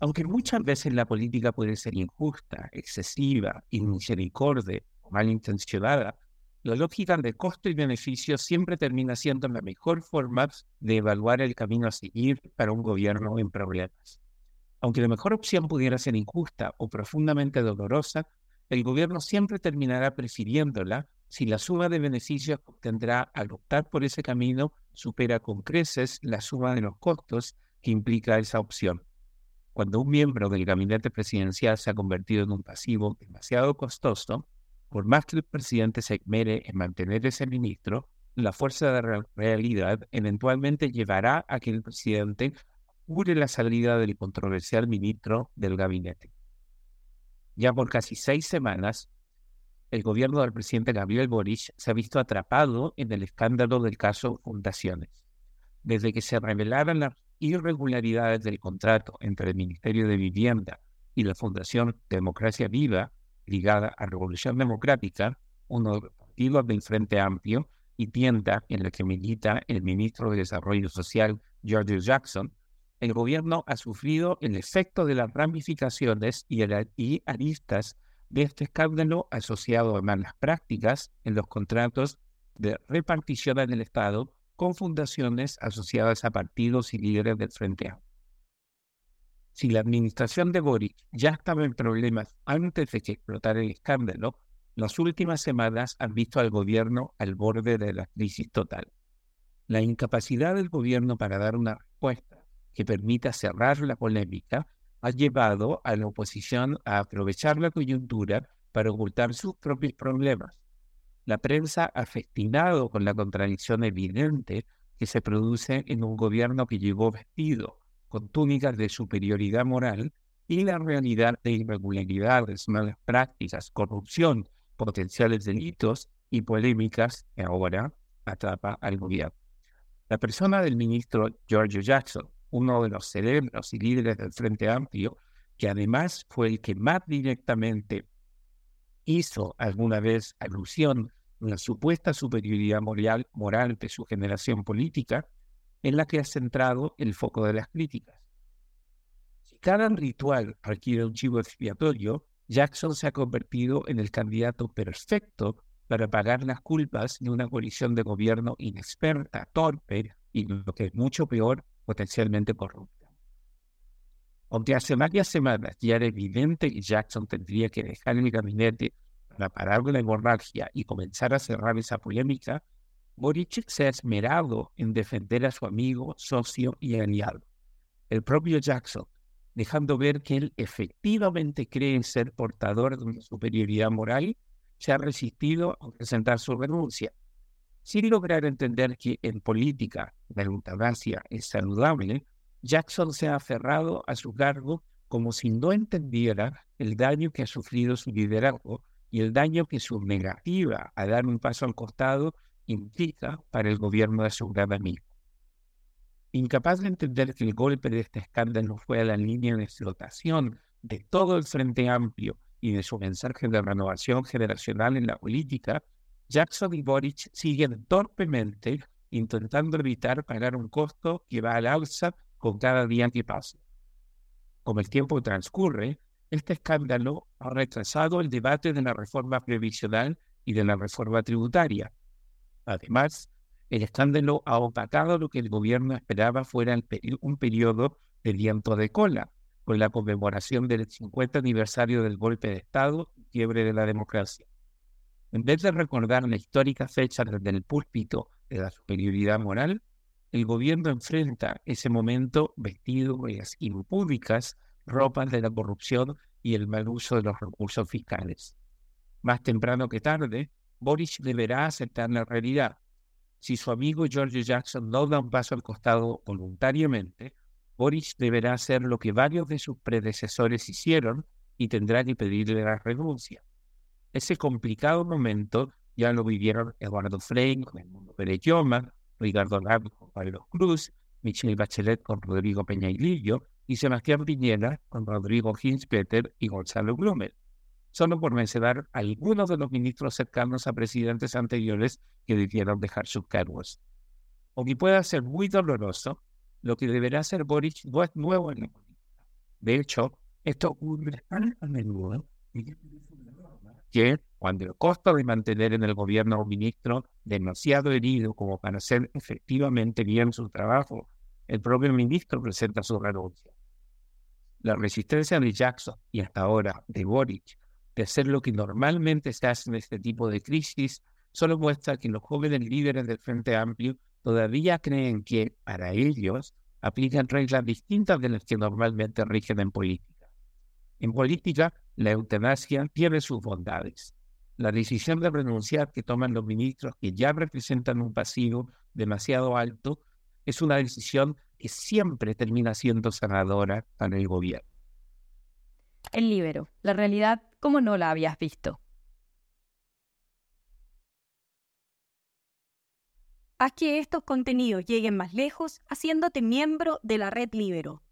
Aunque muchas veces la política puede ser injusta, excesiva, inmisericordia o malintencionada, la lógica de costo y beneficio siempre termina siendo la mejor forma de evaluar el camino a seguir para un gobierno en problemas. Aunque la mejor opción pudiera ser injusta o profundamente dolorosa, el gobierno siempre terminará prefiriéndola si la suma de beneficios que obtendrá al optar por ese camino supera con creces la suma de los costos que implica esa opción. Cuando un miembro del gabinete presidencial se ha convertido en un pasivo demasiado costoso, por más que el presidente se esmere en mantener ese ministro, la fuerza de la realidad eventualmente llevará a que el presidente apure la salida del controversial ministro del gabinete. Ya por casi seis semanas, el gobierno del presidente Gabriel Boric se ha visto atrapado en el escándalo del caso Fundaciones. Desde que se revelaron las irregularidades del contrato entre el Ministerio de Vivienda y la Fundación Democracia Viva, ligada a Revolución Democrática, uno partidos del Frente Amplio, y tienda en la que milita el ministro de Desarrollo Social, George Jackson, el gobierno ha sufrido el efecto de las ramificaciones y, y aristas de este escándalo asociado a malas prácticas en los contratos de repartición en el Estado con fundaciones asociadas a partidos y líderes del Frente Amplio. Si la administración de Boric ya estaba en problemas antes de que explotara el escándalo, las últimas semanas han visto al gobierno al borde de la crisis total. La incapacidad del gobierno para dar una respuesta que permita cerrar la polémica ha llevado a la oposición a aprovechar la coyuntura para ocultar sus propios problemas. La prensa ha festinado con la contradicción evidente que se produce en un gobierno que llegó vestido con túnicas de superioridad moral y la realidad de irregularidades, malas prácticas, corrupción, potenciales delitos y polémicas que ahora atrapa al gobierno. La persona del ministro George Jackson, uno de los cerebros y líderes del Frente Amplio, que además fue el que más directamente hizo alguna vez alusión a la supuesta superioridad moral, moral de su generación política, en la que ha centrado el foco de las críticas. Si cada ritual requiere un chivo expiatorio, Jackson se ha convertido en el candidato perfecto para pagar las culpas de una coalición de gobierno inexperta, torpe y, lo que es mucho peor, potencialmente corrupta. Aunque hace varias semanas ya era evidente que Jackson tendría que dejar el gabinete para parar la hemorragia y comenzar a cerrar esa polémica, Boric se ha esmerado en defender a su amigo, socio y aliado, el propio Jackson, dejando ver que él efectivamente cree ser portador de una superioridad moral, se ha resistido a presentar su renuncia sin lograr entender que en política la eutanasia es saludable, Jackson se ha aferrado a su cargo como si no entendiera el daño que ha sufrido su liderazgo y el daño que su negativa a dar un paso al costado implica para el gobierno de su gran amigo. Incapaz de entender que el golpe de este escándalo fue a la línea de explotación de todo el Frente Amplio y de su mensaje de renovación generacional en la política, Jackson y Boric siguen torpemente intentando evitar pagar un costo que va al alza con cada día que pasa. Como el tiempo transcurre, este escándalo ha retrasado el debate de la reforma previsional y de la reforma tributaria. Además, el escándalo ha opacado lo que el gobierno esperaba fuera un periodo de viento de cola, con la conmemoración del 50 aniversario del golpe de Estado y quiebre de la democracia. En vez de recordar la histórica fecha desde el púlpito de la superioridad moral, el gobierno enfrenta ese momento vestido en las impúdicas ropas de la corrupción y el mal uso de los recursos fiscales. Más temprano que tarde, Boris deberá aceptar la realidad. Si su amigo George Jackson no da un paso al costado voluntariamente, Boris deberá hacer lo que varios de sus predecesores hicieron y tendrá que pedirle la renuncia. Ese complicado momento ya lo vivieron Eduardo Frey con el mundo Pereyoma, Ricardo Lago con Pablo Cruz, Michelle Bachelet con Rodrigo Peña y Lillo, y Sebastián Piñera con Rodrigo Hinspeter y Gonzalo Blumel. Solo por mencionar algunos de los ministros cercanos a presidentes anteriores que debieron dejar sus cargos. Aunque pueda ser muy doloroso, lo que deberá hacer Boris no es nuevo en la política. De hecho, esto ocurre tan a menudo que cuando el costo de mantener en el gobierno a un ministro demasiado herido como para hacer efectivamente bien su trabajo, el propio ministro presenta su renuncia. La resistencia de Jackson y hasta ahora de Boric de hacer lo que normalmente se hace en este tipo de crisis solo muestra que los jóvenes líderes del Frente Amplio todavía creen que, para ellos, aplican reglas distintas de las que normalmente rigen en política. En política, la eutanasia tiene sus bondades. La decisión de renunciar que toman los ministros que ya representan un pasivo demasiado alto es una decisión que siempre termina siendo sanadora para el gobierno. El libero, la realidad como no la habías visto. Haz que estos contenidos lleguen más lejos haciéndote miembro de la red Libero.